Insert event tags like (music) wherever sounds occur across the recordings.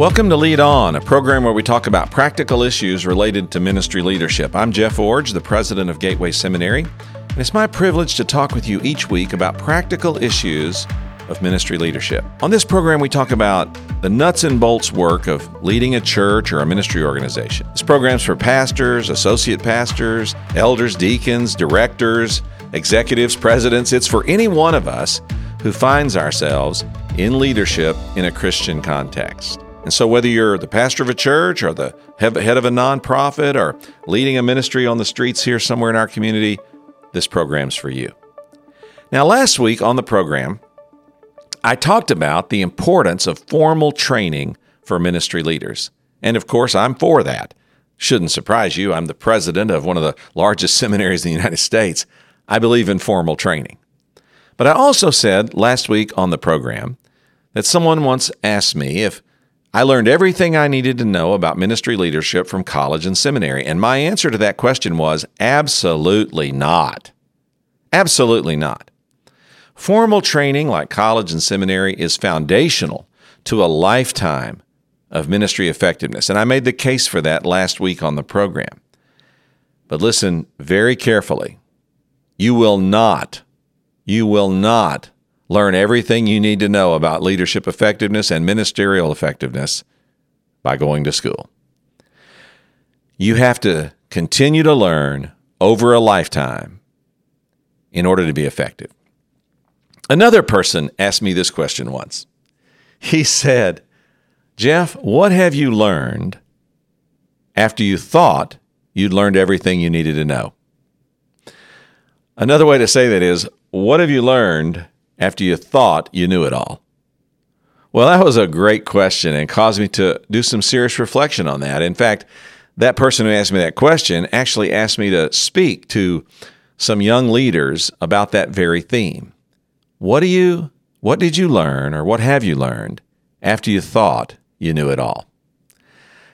Welcome to Lead On, a program where we talk about practical issues related to ministry leadership. I'm Jeff Iorg, the president of Gateway Seminary, and it's my privilege to talk with you each week about practical issues of ministry leadership. On this program, we talk about the nuts and bolts work of leading a church or a ministry organization. This program's for pastors, associate pastors, elders, deacons, directors, executives, presidents. It's for any one of us who finds ourselves in leadership in a Christian context. And so, whether you're the pastor of a church or the head of a nonprofit or leading a ministry on the streets here somewhere in our community, this program's for you. Now, last week on the program, I talked about the importance of formal training for ministry leaders. And of course, I'm for that. Shouldn't surprise you. I'm the president of one of the largest (laughs) seminaries in the United States. I believe in formal training. But I also said last week on the program that someone once asked me if I learned everything I needed to know about ministry leadership from college and seminary, and my answer to that question was absolutely not. Absolutely not. Formal training like college and seminary is foundational to a lifetime of ministry effectiveness, and I made the case for that last week on the program. But listen very carefully. You will not, you will not Learn everything you need to know about leadership effectiveness and ministerial effectiveness by going to school. You have to continue to learn over a lifetime in order to be effective. Another person asked me this question once. He said, Jeff, what have you learned after you thought you'd learned everything you needed to know? Another way to say that is, what have you learned after you thought you knew it all? Well, that was a great question and caused me to do some serious reflection on that. In fact, that person who asked me that question actually asked me to speak to some young leaders about that very theme. What do you what did you learn or what have you learned after you thought you knew it all?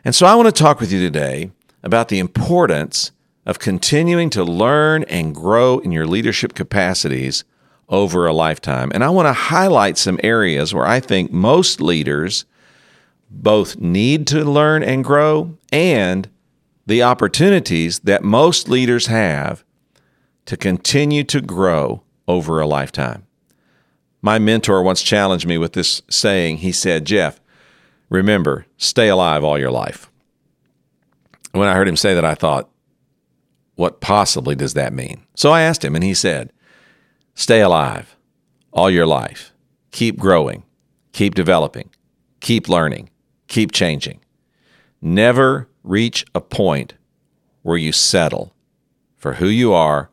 And so I want to talk with you today about the importance of continuing to learn and grow in your leadership capacities over a lifetime. And I want to highlight some areas where I think most leaders both need to learn and grow and the opportunities that most leaders have to continue to grow over a lifetime. My mentor once challenged me with this saying. He said, Jeff, remember, stay alive all your life. When I heard him say that, I thought, what possibly does that mean? So I asked him, and he said, Stay alive all your life. Keep growing, keep developing, keep learning, keep changing. Never reach a point where you settle for who you are,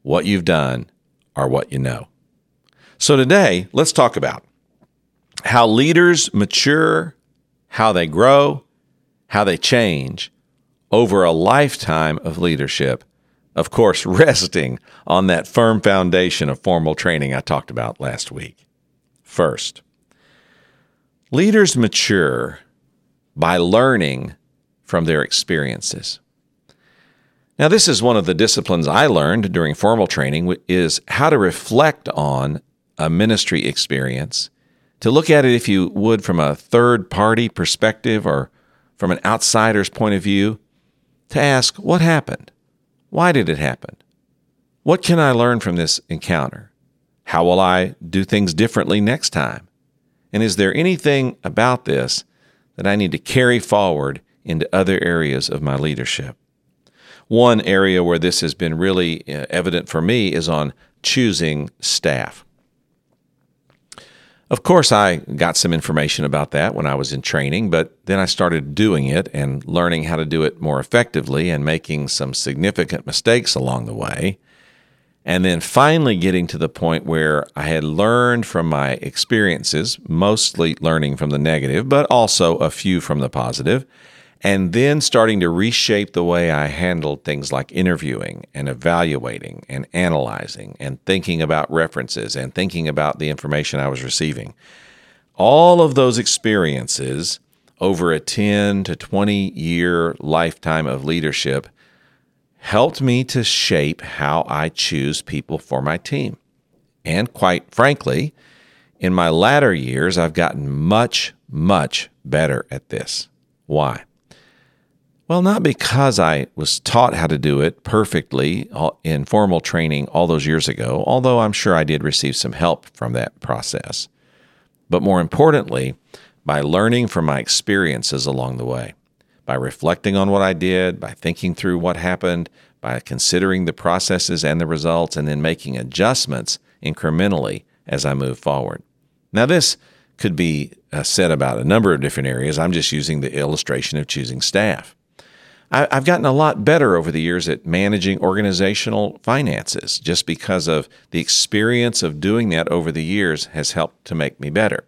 what you've done, or what you know. So today, let's talk about how leaders mature, how they grow, how they change over a lifetime of leadership of course, (laughs) resting on that firm foundation of formal training I talked about last week. First, leaders mature by learning from their experiences. Now, this is one of the disciplines I learned during formal training is how to reflect on a ministry experience, to look at it, if you would, from a third party perspective or from an outsider's point of view, to ask, what happened? Why did it happen? What can I learn from this encounter? How will I do things differently next time? And is there anything about this that I need to carry forward into other areas of my leadership? One area where this has been really uh, evident for me is on choosing staff. Of course, I got some information about that when I was in training, but then I started doing it and learning how to do it more effectively and making some significant mistakes along the way. And then finally getting to the point where I had learned from my experiences, mostly learning from the negative, but also a few from the positive, and then starting to reshape the way I handled things like interviewing and evaluating and analyzing and thinking about references and thinking about the information I was receiving. All of those experiences over a 10 to 20 year lifetime of leadership helped me to shape how I choose people for my team. And quite frankly, in my latter years, I've gotten much, much better at this. Why? Well, not because I was taught how to do it perfectly in formal training all those years ago, although I'm sure I did receive some help from that process. But more importantly, by learning from my experiences along the way, by reflecting on what I did, by thinking through what happened, by considering the processes and the results, and then making adjustments incrementally as I move forward. Now, this could be uh, said about a number of different areas. I'm just using the illustration of choosing staff. I, I've gotten a lot better over the years at managing organizational finances just because of the experience of doing that over the years has helped to make me better.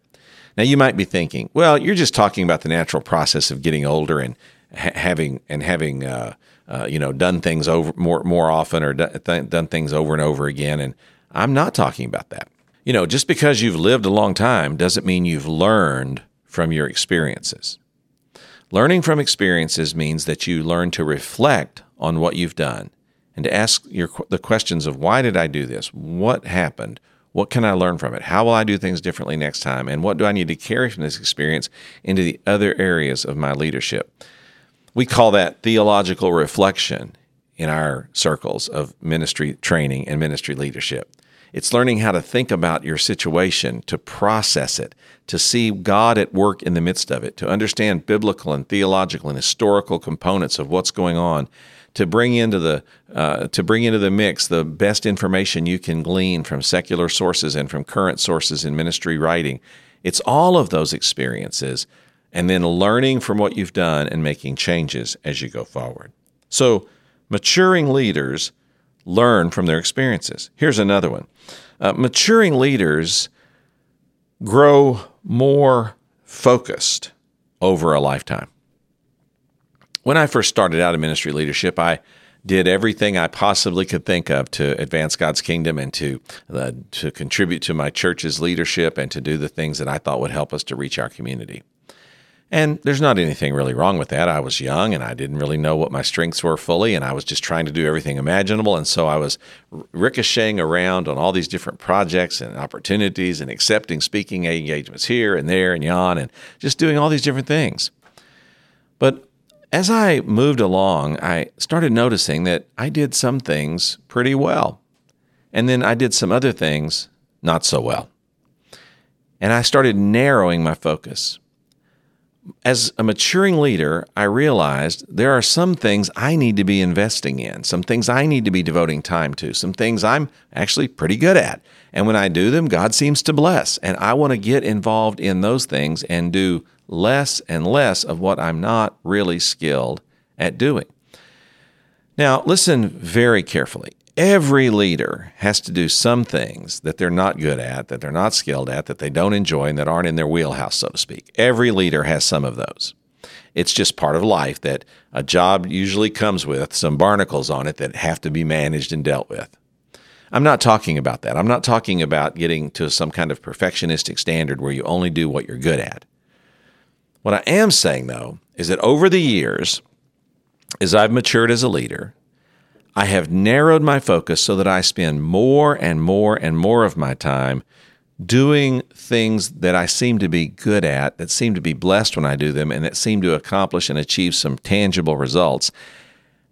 Now you might be thinking, well, you're just talking about the natural process of getting older and ha- having and having uh, uh, you know done things over more more often or done things over and over again. And I'm not talking about that. You know, just because you've lived a long time doesn't mean you've learned from your experiences. Learning from experiences means that you learn to reflect on what you've done and to ask your, the questions of why did I do this? What happened? What can I learn from it? How will I do things differently next time? And what do I need to carry from this experience into the other areas of my leadership? We call that theological reflection in our circles of ministry training and ministry leadership. It's learning how to think about your situation, to process it, to see God at work in the midst of it, to understand biblical and theological and historical components of what's going on, to bring into the uh, to bring into the mix the best information you can glean from secular sources and from current sources in ministry writing. It's all of those experiences, and then learning from what you've done and making changes as you go forward. So, maturing leaders learn from their experiences. Here's another one uh, maturing leaders grow more focused over a lifetime. When I first started out in ministry leadership, I did everything I possibly could think of to advance God's kingdom and to uh, to contribute to my church's leadership and to do the things that I thought would help us to reach our community. And there's not anything really wrong with that. I was young and I didn't really know what my strengths were fully, and I was just trying to do everything imaginable. And so I was ricocheting around on all these different projects and opportunities and accepting speaking engagements here and there and yon and just doing all these different things. But as I moved along, I started noticing that I did some things pretty well. And then I did some other things not so well. And I started narrowing my focus as a maturing leader, I realized there are some things I need to be investing in, some things I need to be devoting time to, some things I'm actually pretty good at. And when I do them, God seems to bless. And I want to get involved in those things and do less and less of what I'm not really skilled at doing. Now, listen very carefully. Every leader has to do some things that they're not good at, that they're not skilled at, that they don't enjoy, and that aren't in their wheelhouse, so to speak. Every leader has some of those. It's just part of life that a job usually comes with some barnacles on it that have to be managed and dealt with. I'm not talking about that. I'm not talking about getting to some kind of perfectionistic standard where you only do what you're good at. What I am saying, though, is that over the years, as I've matured as a leader, I have narrowed my focus so that I spend more and more and more of my time doing things that I seem to be good at, that seem to be blessed when I do them, and that seem to accomplish and achieve some tangible results.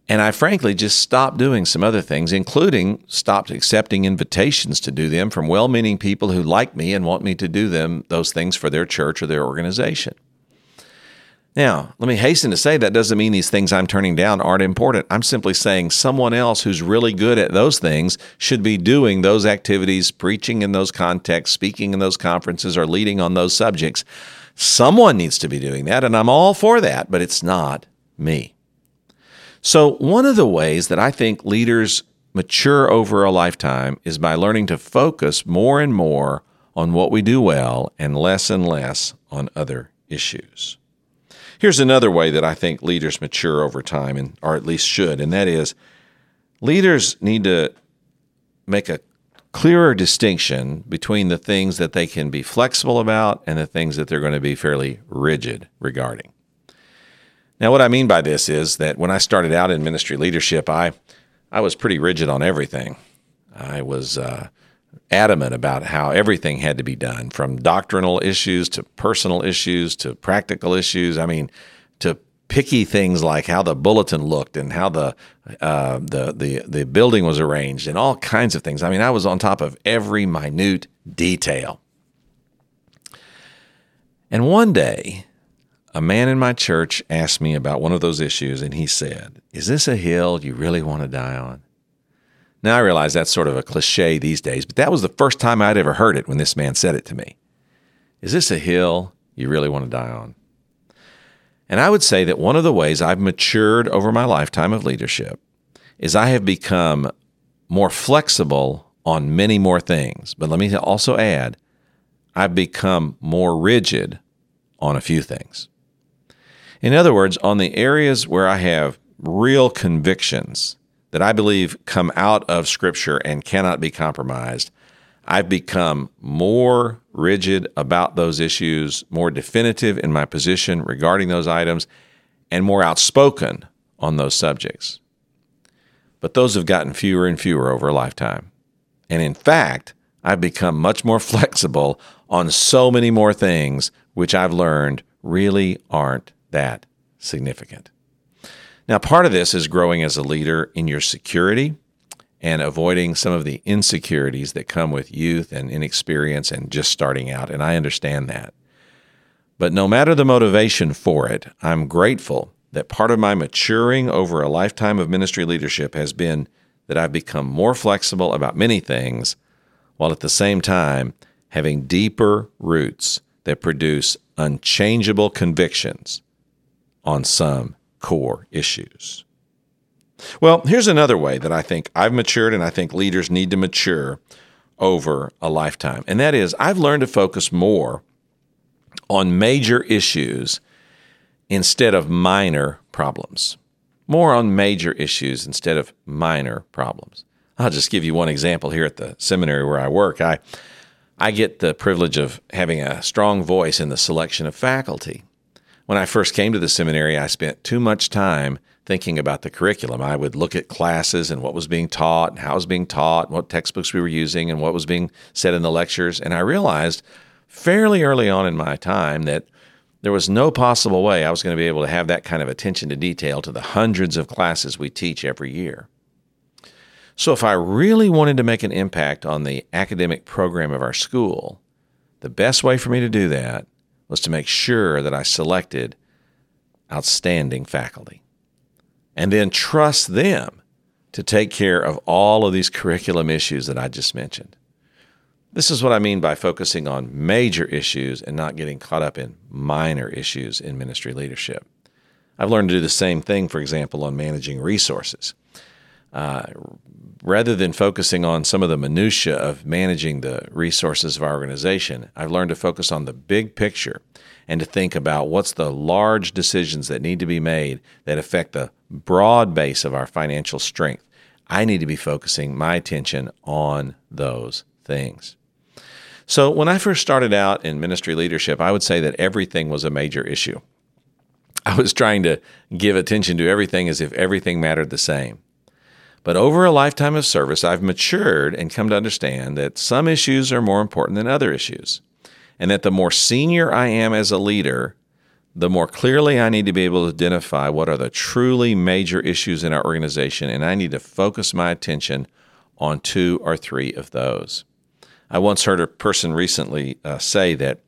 And I frankly just stopped doing some other things, including stopped accepting invitations to do them from well meaning people who like me and want me to do them those things for their church or their organization. Now, let me hasten to say that doesn't mean these things I'm turning down aren't important. I'm simply saying someone else who's really good at those things should be doing those activities, preaching in those contexts, speaking in those conferences, or leading on those subjects. Someone needs to be doing that, and I'm all for that, but it's not me. So, one of the ways that I think leaders mature over a lifetime is by learning to focus more and more on what we do well and less and less on other issues. Here's another way that I think leaders mature over time, and or at least should, and that is leaders need to make a clearer distinction between the things that they can be flexible about and the things that they're going to be fairly rigid regarding. Now, what I mean by this is that when I started out in ministry leadership, I I was pretty rigid on everything. I was uh, adamant about how everything had to be done from doctrinal issues to personal issues to practical issues. I mean, to picky things like how the bulletin looked and how the uh, the the the building was arranged and all kinds of things. I mean, I was on top of every minute detail. And one day, a man in my church asked me about one of those issues, and he said, "Is this a hill you really want to die on?" Now I realize that's sort of a cliche these days, but that was the first time I'd ever heard it when this man said it to me. Is this a hill you really want to die on? And I would say that one of the ways I've matured over my lifetime of leadership is I have become more flexible on many more things. But let me also add, I've become more rigid on a few things. In other words, on the areas where I have real convictions that I believe come out of Scripture and cannot be compromised, I've become more rigid about those issues, more definitive in my position regarding those items, and more outspoken on those subjects. But those have gotten fewer and fewer over a lifetime. And in fact, I've become much more (laughs) flexible on so many more things, which I've learned really aren't that significant. Now, part of this is growing as a leader in your security and avoiding some of the insecurities that come with youth and inexperience and just starting out. And I understand that. But no matter the motivation for it, I'm grateful that part of my maturing over a lifetime of ministry leadership has been that I've become more flexible about many things while at the same time having deeper roots that produce unchangeable convictions on some core issues. Well, here's another way that I think I've matured and I think leaders need to mature over a lifetime. And that is, I've learned to focus more on major issues instead of minor problems. More on major issues instead of minor problems. I'll just give you one example here at the seminary where I work. I I get the privilege of having a strong voice in the selection of faculty. When I first came to the seminary, I spent too much time thinking about the curriculum. I would look at classes and what was being taught and how it was being taught, and what textbooks we were using, and what was being said in the lectures. And I realized fairly early on in my time that there was no possible way I was going to be able to have that kind of attention to detail to the hundreds of classes we teach every year. So, if I really wanted to make an impact on the academic program of our school, the best way for me to do that was to make sure that I selected outstanding faculty and then trust them to take care of all of these curriculum issues that I just mentioned. This is what I mean by focusing on major issues and not getting caught up in minor issues in ministry leadership. I've learned to do the same thing, for example, on managing resources. Uh, rather than focusing on some of the minutia of managing the resources of our organization, I've learned to focus on the big picture and to think about what's the large decisions that need to be made that affect the broad base of our financial strength. I need to be focusing my attention on those things. So, when I first started out in ministry leadership, I would say that everything was a major issue. I was trying to give attention to everything as if everything mattered the same. But over a lifetime of service, I've matured and come to understand that some issues are more important than other issues and that the more senior I am as a leader, the more clearly I need to be able to identify what are the truly major issues in our organization, and I need to focus my attention on two or three of those. I once heard a person recently uh, say that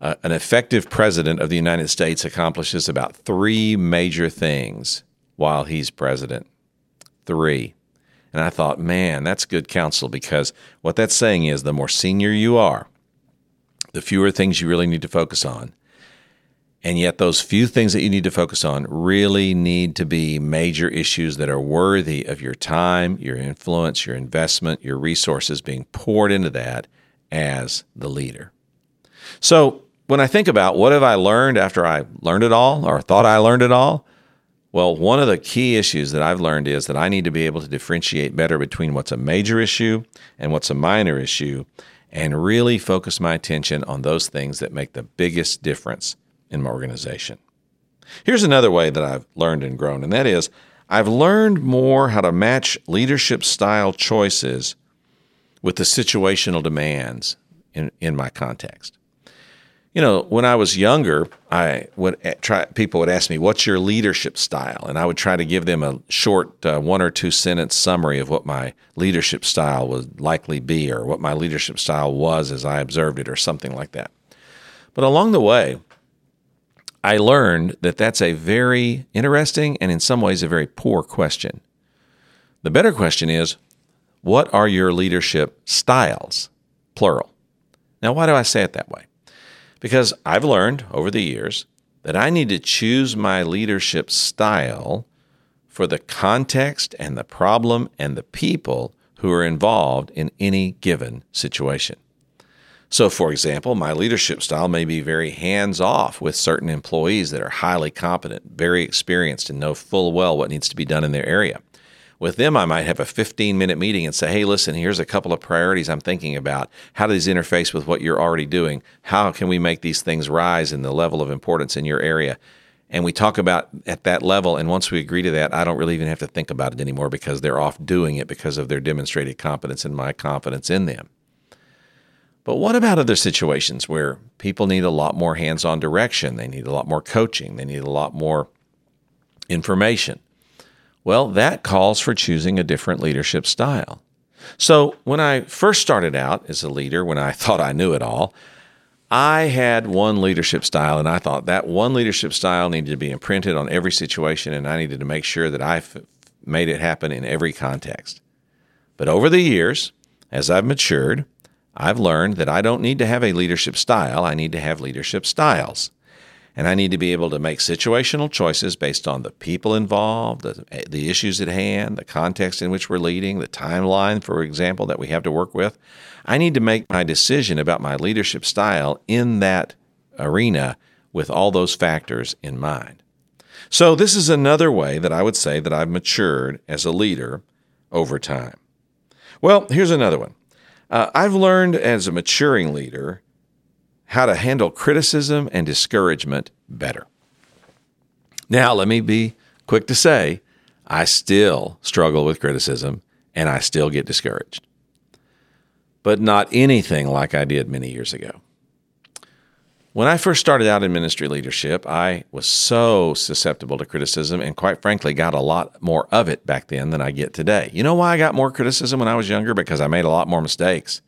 uh, an effective president of the United States accomplishes about three major things while he's president. Three. And I thought, man, that's good counsel because what that's saying is the more senior you are, the fewer things you really need to focus on. And yet, those few things that you need to focus on really need to be major issues that are worthy of your time, your influence, your investment, your resources being poured into that as the leader. So, when I think about what have I learned after I learned it all or thought I learned it all, well, one of the key issues that I've learned is that I need to be able to differentiate better between what's a major issue and what's a minor issue and really focus my attention on those things that make the biggest difference in my organization. Here's another way that I've learned and grown, and that is I've learned more how to match leadership style choices with the situational demands in, in my context. You know, when I was younger, I would try. People would ask me, "What's your leadership style?" And I would try to give them a short uh, one or two sentence summary of what my leadership style would likely be, or what my leadership style was as I observed it, or something like that. But along the way, I learned that that's a very interesting and in some ways a very poor question. The better question is, what are your leadership styles? Plural. Now, why do I say it that way? Because I've learned over the years that I need to choose my leadership style for the context and the problem and the people who are involved in any given situation. So, for example, my leadership style may be very hands off with certain employees that are highly competent, very experienced, and know full well what needs to be done in their area. With them, I might have a 15 minute meeting and say, hey, listen, here's a couple of priorities I'm thinking about. How do these interface with what you're already doing? How can we make these things rise in the level of importance in your area? And we talk about at that level. And once we agree to that, I don't really even have to think about it anymore because they're off doing it because of their demonstrated competence and my confidence in them. But what about other situations where people need a lot more hands on direction? They need a lot more coaching. They need a lot more information. Well, that calls for choosing a different leadership style. So, when I first started out as a leader, when I (laughs) thought I knew it all, I had one leadership style, and I thought that one leadership style needed to be imprinted on every situation, and I needed to make sure that I f- made it happen in every context. But over the years, as I've matured, I've learned that I don't need to have a leadership style, I need to have leadership styles. And I need to be able to make situational choices based on the people involved, the, the issues at hand, the context in which we're leading, the timeline, for example, that we have to work with. I need to make my decision about my leadership style in that arena with all those factors in mind. So, this is another way that I would say that I've matured as a leader over time. Well, here's another one. Uh, I've learned as a maturing leader how to handle criticism and discouragement better. Now, let me be quick to say, I still struggle with criticism and I still get discouraged, but not anything like I did many years ago. When I first started out in ministry leadership, I was so susceptible to criticism and, quite frankly, got a lot more of it back then than I get today. You know why I got more criticism when I was younger? Because I made a lot more mistakes,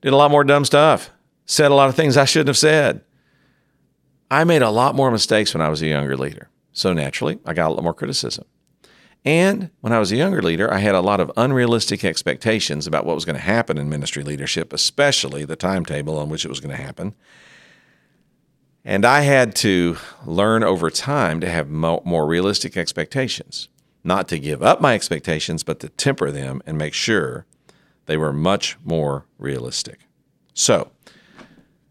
did a lot more dumb stuff said a lot of things I shouldn't have said. I made a lot more mistakes when I was a younger leader. So naturally, I got a lot more criticism. And when I was a younger leader, I had a lot of unrealistic expectations about what was going to happen in ministry leadership, especially the timetable on which it was going to happen. And I had to learn over time to have more realistic expectations, not to give up my expectations, but to temper them and make sure they were much more realistic. So,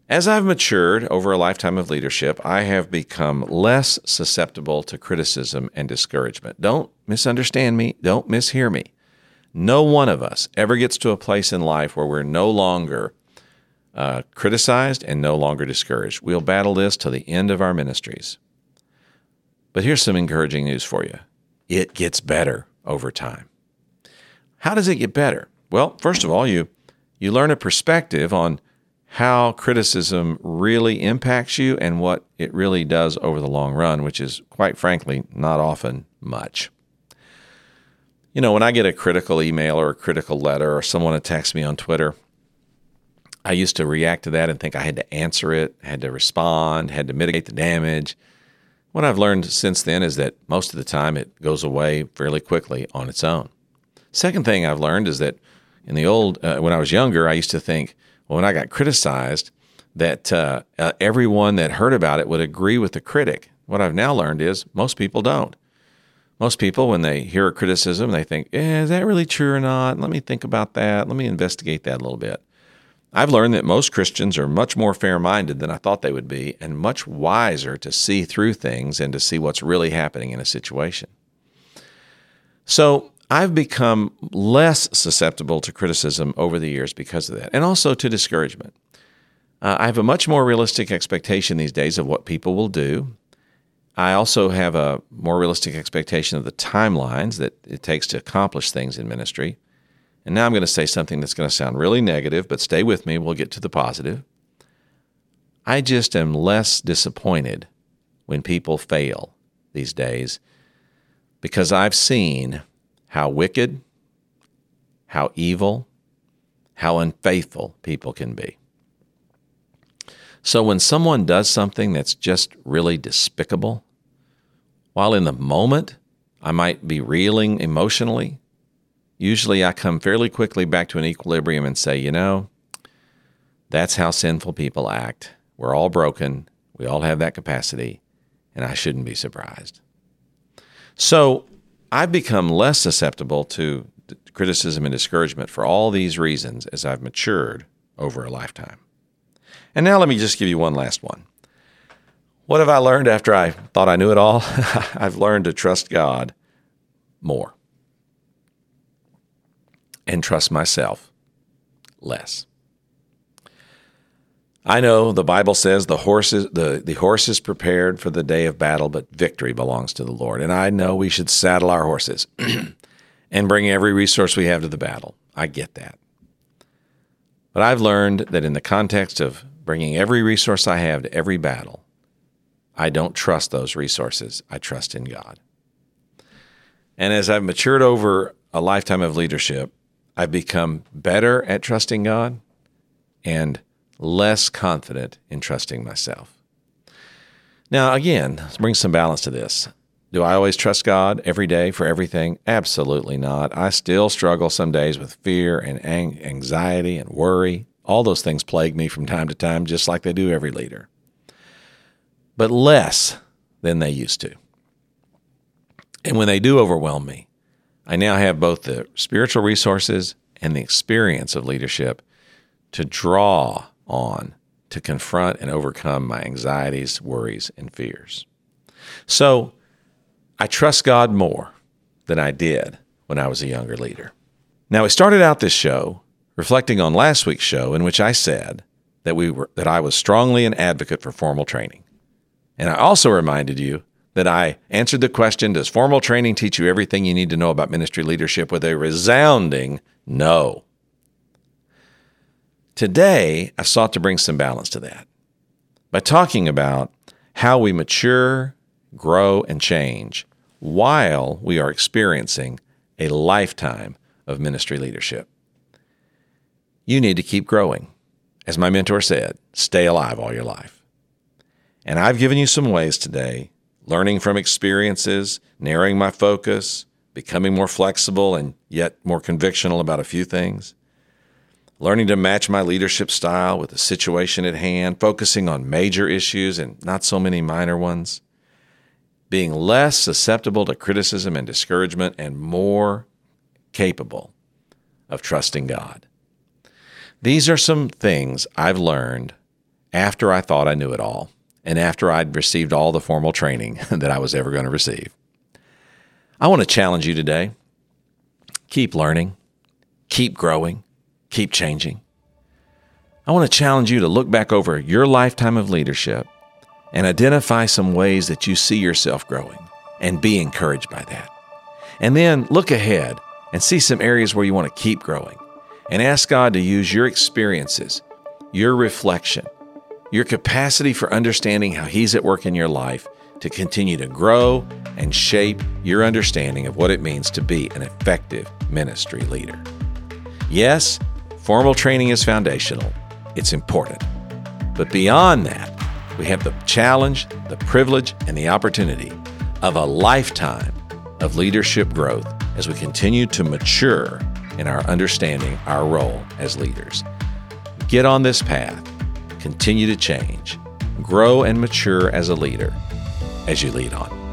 as I've matured over a lifetime of leadership, I have become less susceptible to criticism and discouragement. Don't misunderstand me, don't mishear me. No one of us ever gets to a place in life where we're no longer uh, criticized and no longer discouraged. We'll battle this till the end of our ministries. But here's some encouraging news for you it gets better over time. How does it get better? Well, first of all, you, you learn a perspective on how criticism really impacts you and what it really does over the long run, which is quite frankly not often much. You know, when I get a critical email or a critical letter or someone attacks me on Twitter, I used to react to that and think I had to answer it, had to respond, had to mitigate the damage. What I've learned since then is that most of the time it goes away fairly quickly on its own. Second thing I've learned is that in the old, uh, when I was younger, I used to think, well, when I got criticized, that uh, uh, everyone that heard about it would agree with the critic. What I've now learned is most people don't. Most people, when they hear a criticism, they think, eh, is that really true or not? Let me think about that. Let me investigate that a little bit. I've learned that most Christians are much more fair minded than I thought they would be and much wiser to see through things and to see what's really happening in a situation. So I've become less susceptible to criticism over the years because of that, and also to discouragement. Uh, I have a much more realistic expectation these days of what people will do. I also have a more realistic expectation of the timelines that it takes to accomplish things in ministry. and now I'm going to say something that's going to sound really negative, but stay with me. We'll get to the positive. I just am less disappointed when people fail these days because I've seen how wicked, how evil, how unfaithful people can be. So when someone does something that's just really despicable, while in the moment I might be reeling emotionally, usually I come fairly quickly back to an equilibrium and say, you know, that's how sinful people act. We're all broken. We all have that capacity, and I shouldn't be surprised. So I've become less susceptible to criticism and discouragement for all these reasons as I've matured over a lifetime. And now let me just give you one last one. What have I learned after I thought I knew it all? (laughs) I've learned to trust God more and trust myself less. I know the Bible says the horses the, the horse is prepared for the day of battle, but victory belongs to the Lord. And I know we should saddle our horses (clears throat) and bring every resource we have to the battle. I get that. But I've learned that in the context of bringing every resource I have to every battle, I don't trust those resources. I trust in God. And as I've matured over a lifetime of leadership, I've become better at trusting God and less confident in trusting myself. Now, again, let's bring some balance to this. Do I always trust God every day for everything? Absolutely not. I still struggle some days with fear and anxiety and worry. All those things plague me from time to time, just like they do every leader, but less than they used to. And when they do overwhelm me, I now have both the spiritual resources and the experience of leadership to draw on to confront and overcome my anxieties, worries, and fears. So I trust God more than I did when I was a younger leader. Now, we started out this show reflecting on last week's show in which I said that we were that I was strongly an advocate for formal training. And I also reminded you that I answered the question, does formal training teach you everything you need to know about ministry leadership with a resounding no. Today, I sought to bring some balance to that by talking about how we mature, grow, and change while we are experiencing a lifetime of ministry leadership. You need to keep growing. As my mentor said, stay alive all your life. And I've given you some ways today, learning from experiences, narrowing my focus, becoming more flexible and yet more convictional about a few things learning to match my leadership style with the situation at hand, focusing on major issues and not so many minor ones, being less susceptible to criticism and discouragement, and more capable of trusting God. These are some things I've learned after I thought I knew it all and after I'd received all the formal training (laughs) that I was ever going to receive. I want to challenge you today. Keep learning, keep growing, keep changing. I want to challenge you to look back over your lifetime of leadership and identify some ways that you see yourself growing and be encouraged by that. And then look ahead and see some areas where you want to keep growing and ask God to use your experiences, your reflection, your capacity for understanding how He's at work in your life to continue to grow and shape your understanding of what it means to be an effective ministry leader. Yes, Formal training is foundational, it's important. But beyond that, we have the challenge, the privilege, and the opportunity of a lifetime of leadership growth as we continue to mature in our understanding our role as leaders. Get on this path, continue to change, grow and mature as a leader as you lead on.